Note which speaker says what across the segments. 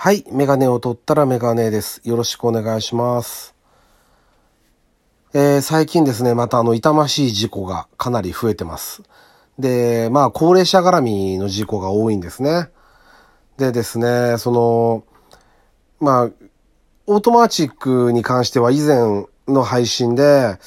Speaker 1: はい。メガネを取ったらメガネです。よろしくお願いします。えー、最近ですね、またあの、痛ましい事故がかなり増えてます。で、まあ、高齢者絡みの事故が多いんですね。でですね、その、まあ、オートマチックに関しては以前の配信で、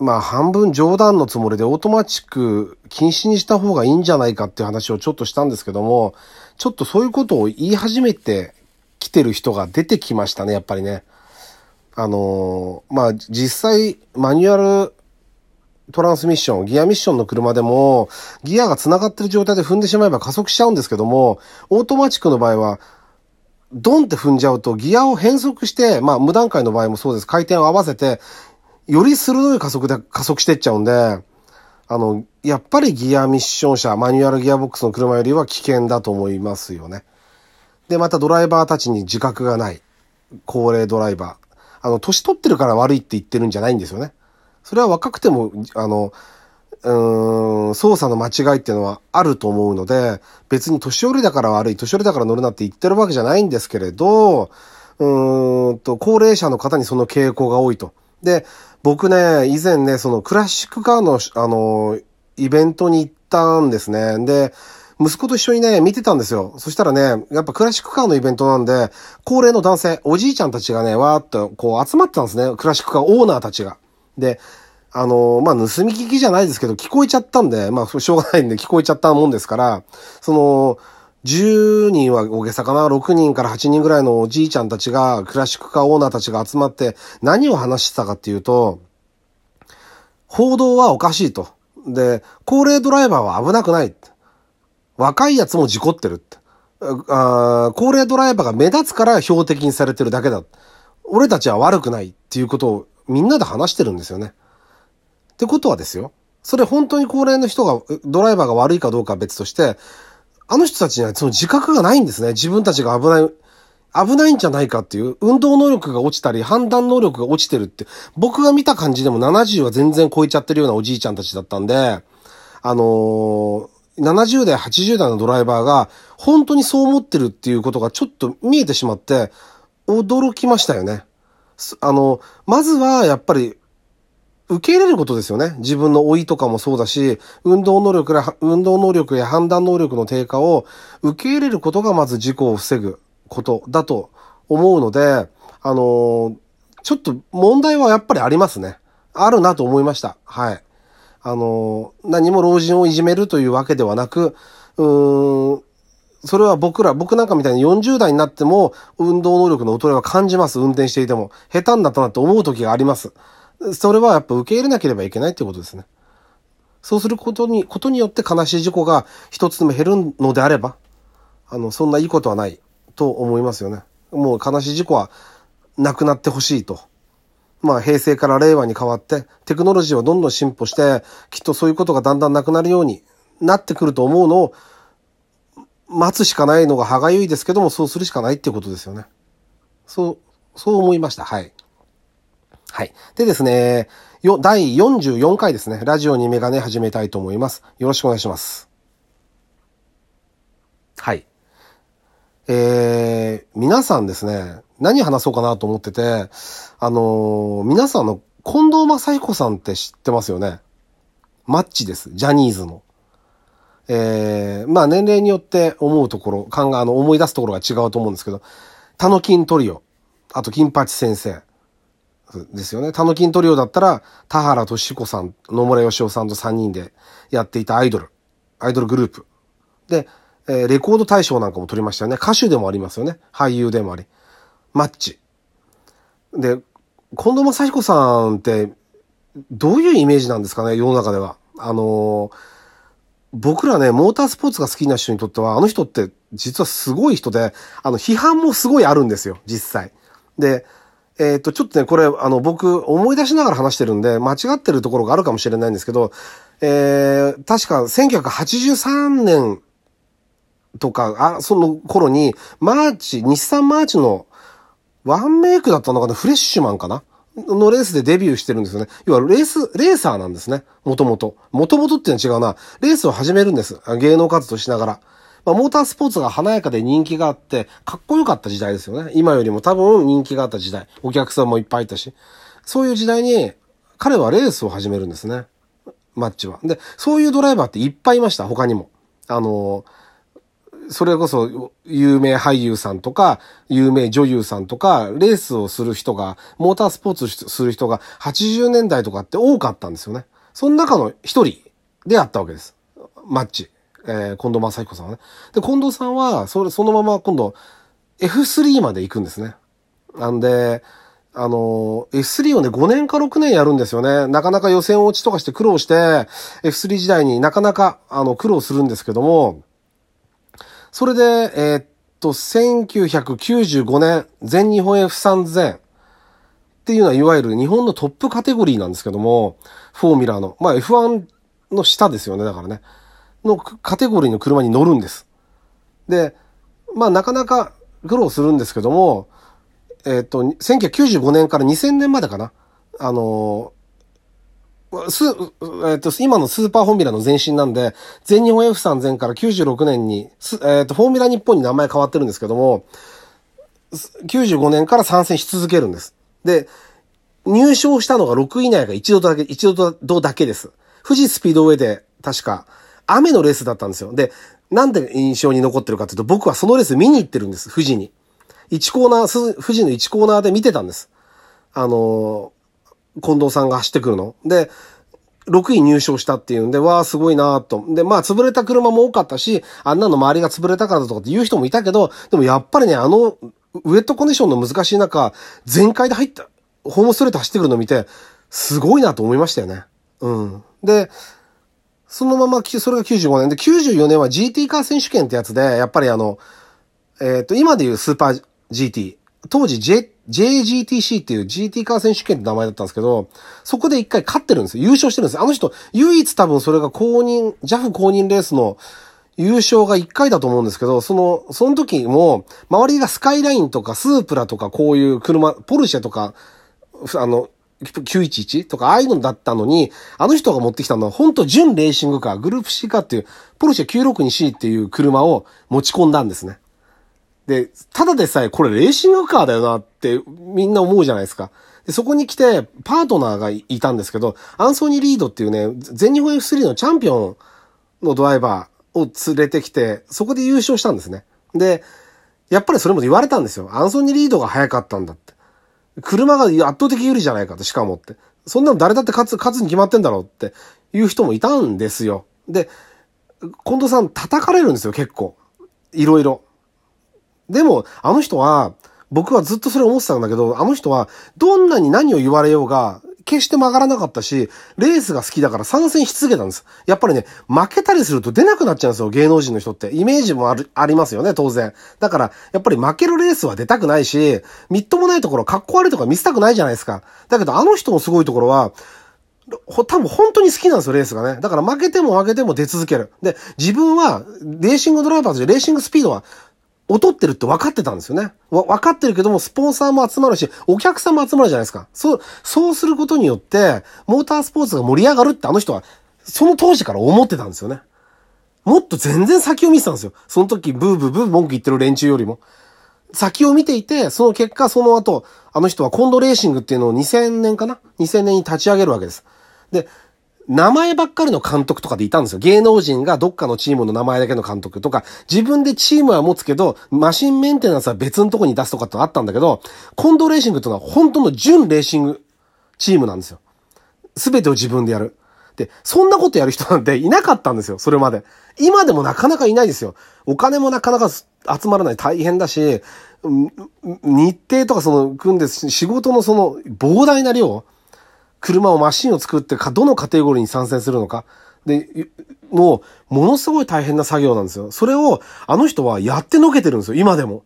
Speaker 1: まあ半分冗談のつもりでオートマチック禁止にした方がいいんじゃないかっていう話をちょっとしたんですけども、ちょっとそういうことを言い始めてきてる人が出てきましたね、やっぱりね。あのーまあ実際マニュアルトランスミッション、ギアミッションの車でも、ギアが繋がってる状態で踏んでしまえば加速しちゃうんですけども、オートマチックの場合は、ドンって踏んじゃうとギアを変速して、まあ無段階の場合もそうです。回転を合わせて、より鋭い加速で加速してっちゃうんで、あの、やっぱりギアミッション車、マニュアルギアボックスの車よりは危険だと思いますよね。で、またドライバーたちに自覚がない。高齢ドライバー。あの、年取ってるから悪いって言ってるんじゃないんですよね。それは若くても、あの、うん、操作の間違いっていうのはあると思うので、別に年寄りだから悪い、年寄りだから乗るなって言ってるわけじゃないんですけれど、うんと、高齢者の方にその傾向が多いと。で、僕ね、以前ね、そのクラシックカーの、あの、イベントに行ったんですね。で、息子と一緒にね、見てたんですよ。そしたらね、やっぱクラシックカーのイベントなんで、高齢の男性、おじいちゃんたちがね、わーっとこう集まってたんですね。クラシックカーオーナーたちが。で、あのまあ、盗み聞きじゃないですけど、聞こえちゃったんで、まあ、しょうがないんで聞こえちゃったもんですから、その、10人は大げさかな、6人から8人ぐらいのおじいちゃんたちが、クラシックカーオーナーたちが集まって、何を話してたかっていうと、報道はおかしいと。で、高齢ドライバーは危なくない。若いやつも事故ってるって。あ高齢ドライバーが目立つから標的にされてるだけだ。俺たちは悪くないっていうことをみんなで話してるんですよね。ってことはですよ。それ本当に高齢の人が、ドライバーが悪いかどうかは別として、あの人たちにはその自覚がないんですね。自分たちが危ない、危ないんじゃないかっていう、運動能力が落ちたり、判断能力が落ちてるって、僕が見た感じでも70は全然超えちゃってるようなおじいちゃんたちだったんで、あのー、70代、80代のドライバーが、本当にそう思ってるっていうことがちょっと見えてしまって、驚きましたよね。あの、まずはやっぱり、受け入れることですよね。自分の老いとかもそうだし、運動能力や、運動能力や判断能力の低下を受け入れることがまず事故を防ぐことだと思うので、あのちょっと問題はやっぱりありますね。あるなと思いました。はい。あの何も老人をいじめるというわけではなく、うーん、それは僕ら、僕なんかみたいに40代になっても運動能力の衰えは感じます。運転していても。下手になったなって思う時があります。それはやっぱ受け入れなければいけないっていうことですね。そうすることに、ことによって悲しい事故が一つでも減るのであれば、あの、そんないいことはないと思いますよね。もう悲しい事故はなくなってほしいと。まあ平成から令和に変わって、テクノロジーはどんどん進歩して、きっとそういうことがだんだんなくなるようになってくると思うのを、待つしかないのが歯がゆいですけども、そうするしかないっていうことですよね。そう、そう思いました。はい。はい。でですね、よ、第44回ですね、ラジオにメガネ始めたいと思います。よろしくお願いします。はい。えー、皆さんですね、何話そうかなと思ってて、あのー、皆さんの近藤正彦さんって知ってますよね？マッチです。ジャニーズの。えー、まあ年齢によって思うところ、考え、あの、思い出すところが違うと思うんですけど、タノキントリオ、あと金八先生、ですよね。タノキントリオだったら、田原俊彦さん、野村義雄さんと3人でやっていたアイドル、アイドルグループ。で、えー、レコード大賞なんかも取りましたよね。歌手でもありますよね。俳優でもあり。マッチ。で、近藤正彦さんって、どういうイメージなんですかね、世の中では。あのー、僕らね、モータースポーツが好きな人にとっては、あの人って実はすごい人で、あの、批判もすごいあるんですよ、実際。で、えっ、ー、と、ちょっとね、これ、あの、僕、思い出しながら話してるんで、間違ってるところがあるかもしれないんですけど、えー、確か1983年とか、あ、その頃に、マーチ、日産マーチのワンメイクだったのかなフレッシュマンかなのレースでデビューしてるんですよね。要はレース、レーサーなんですね。もともと。もともとっていうのは違うな。レースを始めるんです。芸能活動しながら。まあ、モータースポーツが華やかで人気があって、かっこよかった時代ですよね。今よりも多分人気があった時代。お客さんもいっぱいいたし。そういう時代に、彼はレースを始めるんですね。マッチは。で、そういうドライバーっていっぱいいました、他にも。あの、それこそ有名俳優さんとか、有名女優さんとか、レースをする人が、モータースポーツする人が80年代とかって多かったんですよね。その中の一人であったわけです。マッチ。えー、近藤正彦さんはね。で、近藤さんは、それ、そのまま今度、F3 まで行くんですね。なんで、あの、F3 をね、5年か6年やるんですよね。なかなか予選落ちとかして苦労して、F3 時代になかなか、あの、苦労するんですけども、それで、えー、っと、1995年、全日本 F3000 っていうのは、いわゆる日本のトップカテゴリーなんですけども、フォーミュラーの。まあ F1 の下ですよね、だからね。のカテゴリーの車に乗るんです。で、まあなかなか苦労するんですけども、えっ、と、1995年から2000年までかな。あのす、えっ、と、今のスーパーフォーミュラの前身なんで、全日本 F3000 から96年に、えっ、と、フォーミュラ日本に名前変わってるんですけども、95年から参戦し続けるんです。で、入賞したのが6位以内が一度だけ、一度だけです。富士スピードウェイで、確か、雨のレースだったんですよ。で、なんで印象に残ってるかっていうと、僕はそのレース見に行ってるんです、富士に。1コーナー、富士の1コーナーで見てたんです。あのー、近藤さんが走ってくるの。で、6位入賞したっていうんで、わあ、すごいなと。で、まあ、潰れた車も多かったし、あんなの周りが潰れたからだとかって言う人もいたけど、でもやっぱりね、あの、ウェットコンディションの難しい中、全開で入った、ホームストレート走ってくるの見て、すごいなと思いましたよね。うん。で、そのまま、それが95年で、94年は GT カー選手権ってやつで、やっぱりあの、えっ、と、今でいうスーパー GT、当時 J、JGTC っていう GT カー選手権って名前だったんですけど、そこで一回勝ってるんですよ。優勝してるんですよ。あの人、唯一多分それが公認、JAF 公認レースの優勝が一回だと思うんですけど、その、その時も、周りがスカイラインとかスープラとかこういう車、ポルシェとか、あの、911とか、ああいうのだったのに、あの人が持ってきたのは、本当純レーシングカー、グループ C カーっていう、ポルシェ 962C っていう車を持ち込んだんですね。で、ただでさえこれレーシングカーだよなってみんな思うじゃないですか。で、そこに来て、パートナーがいたんですけど、アンソニー・リードっていうね、全日本 F3 のチャンピオンのドライバーを連れてきて、そこで優勝したんですね。で、やっぱりそれも言われたんですよ。アンソニー・リードが速かったんだって。車が圧倒的有利じゃないかと、しかもって。そんなの誰だって勝つ、勝つに決まってんだろうっていう人もいたんですよ。で、近藤さん叩かれるんですよ、結構。いろいろ。でも、あの人は、僕はずっとそれ思ってたんだけど、あの人は、どんなに何を言われようが、決して曲がらなかったし、レースが好きだから参戦し続けたんです。やっぱりね、負けたりすると出なくなっちゃうんですよ、芸能人の人って。イメージもある、ありますよね、当然。だから、やっぱり負けるレースは出たくないし、みっともないところ、格好悪いとか見せたくないじゃないですか。だけど、あの人のすごいところは、多分本当に好きなんですよ、レースがね。だから負けても負けても出続ける。で、自分は、レーシングドライバーとしてレーシングスピードは劣ってるって分かってたんですよね。分かってるけども、スポンサーも集まるし、お客さんも集まるじゃないですか。そう、そうすることによって、モータースポーツが盛り上がるってあの人は、その当時から思ってたんですよね。もっと全然先を見てたんですよ。その時、ブーブーブー文句言ってる連中よりも。先を見ていて、その結果、その後、あの人はコンドレーシングっていうのを2000年かな ?2000 年に立ち上げるわけです。で、名前ばっかりの監督とかでいたんですよ。芸能人がどっかのチームの名前だけの監督とか、自分でチームは持つけど、マシンメンテナンスは別のとこに出すとかってあったんだけど、コンドレーシングっていうのは本当の純レーシングチームなんですよ。すべてを自分でやる。で、そんなことやる人なんていなかったんですよ、それまで。今でもなかなかいないですよ。お金もなかなか集まらない大変だし、日程とかその組んで仕事のその膨大な量、車をマシンを作ってか、どのカテゴリーに参戦するのか。で、もう、ものすごい大変な作業なんですよ。それを、あの人はやってのけてるんですよ、今でも。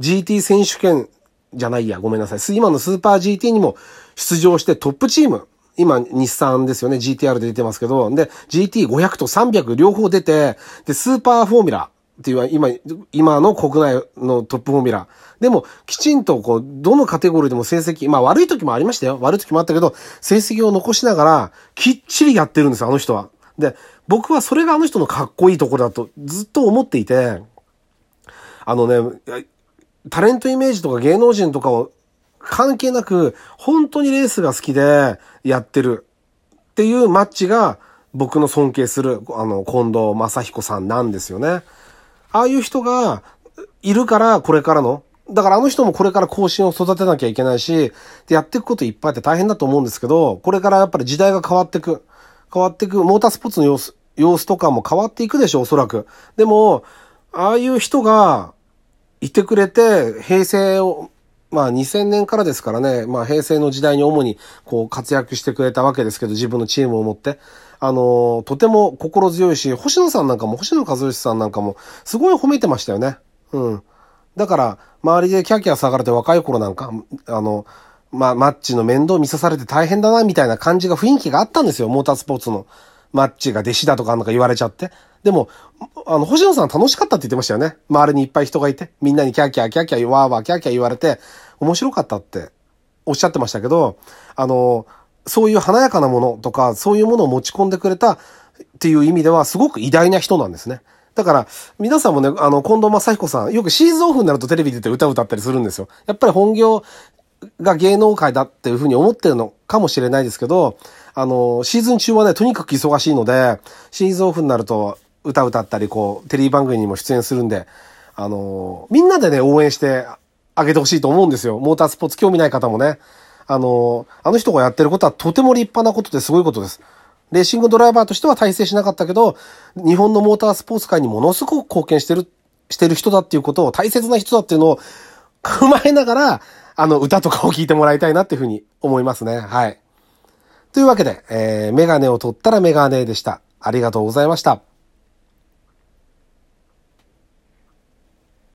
Speaker 1: GT 選手権じゃないや、ごめんなさい。今のスーパー GT にも出場してトップチーム。今、日産ですよね。GTR で出てますけど。で、GT500 と300両方出て、で、スーパーフォーミュラっていう今、今の国内のトップフォーミュラーでも、きちんと、こう、どのカテゴリーでも成績、まあ悪い時もありましたよ。悪い時もあったけど、成績を残しながら、きっちりやってるんですよ、あの人は。で、僕はそれがあの人のかっこいいところだとずっと思っていて、あのね、タレントイメージとか芸能人とかを関係なく、本当にレースが好きでやってるっていうマッチが僕の尊敬する、あの、近藤正彦さんなんですよね。ああいう人がいるからこれからの、だからあの人もこれから更新を育てなきゃいけないし、で、やっていくこといっぱいあって大変だと思うんですけど、これからやっぱり時代が変わっていく。変わっていく。モータースポーツの様子、様子とかも変わっていくでしょう、おそらく。でも、ああいう人がいてくれて、平成を、まあ2000年からですからね、まあ平成の時代に主にこう活躍してくれたわけですけど、自分のチームを持って。あの、とても心強いし、星野さんなんかも、星野和義さんなんかも、すごい褒めてましたよね。うん。だから、周りでキャキャ下がれて若い頃なんか、あの、ま、マッチの面倒見さされて大変だな、みたいな感じが雰囲気があったんですよ、モータースポーツの。マッチが弟子だとかなんか言われちゃって。でも、あの、星野さん楽しかったって言ってましたよね。周りにいっぱい人がいて、みんなにキャキャキャキャ、ワーワーキャキャ言われて、面白かったっておっしゃってましたけど、あの、そういう華やかなものとか、そういうものを持ち込んでくれたっていう意味では、すごく偉大な人なんですね。だから、皆さんもね、あの、近藤正彦さん、よくシーズンオフになるとテレビ出て歌歌ったりするんですよ。やっぱり本業が芸能界だっていうふうに思ってるのかもしれないですけど、あの、シーズン中はね、とにかく忙しいので、シーズンオフになると歌歌ったり、こう、テレビ番組にも出演するんで、あの、みんなでね、応援してあげてほしいと思うんですよ。モータースポーツ興味ない方もね。あの、あの人がやってることはとても立派なことですごいことです。レーシングドライバーとしては大成しなかったけど、日本のモータースポーツ界にものすごく貢献してる、してる人だっていうことを、大切な人だっていうのを踏まえながら、あの、歌とかを聴いてもらいたいなっていうふうに思いますね。はい。というわけで、えー、メガネを取ったらメガネでした。ありがとうございました。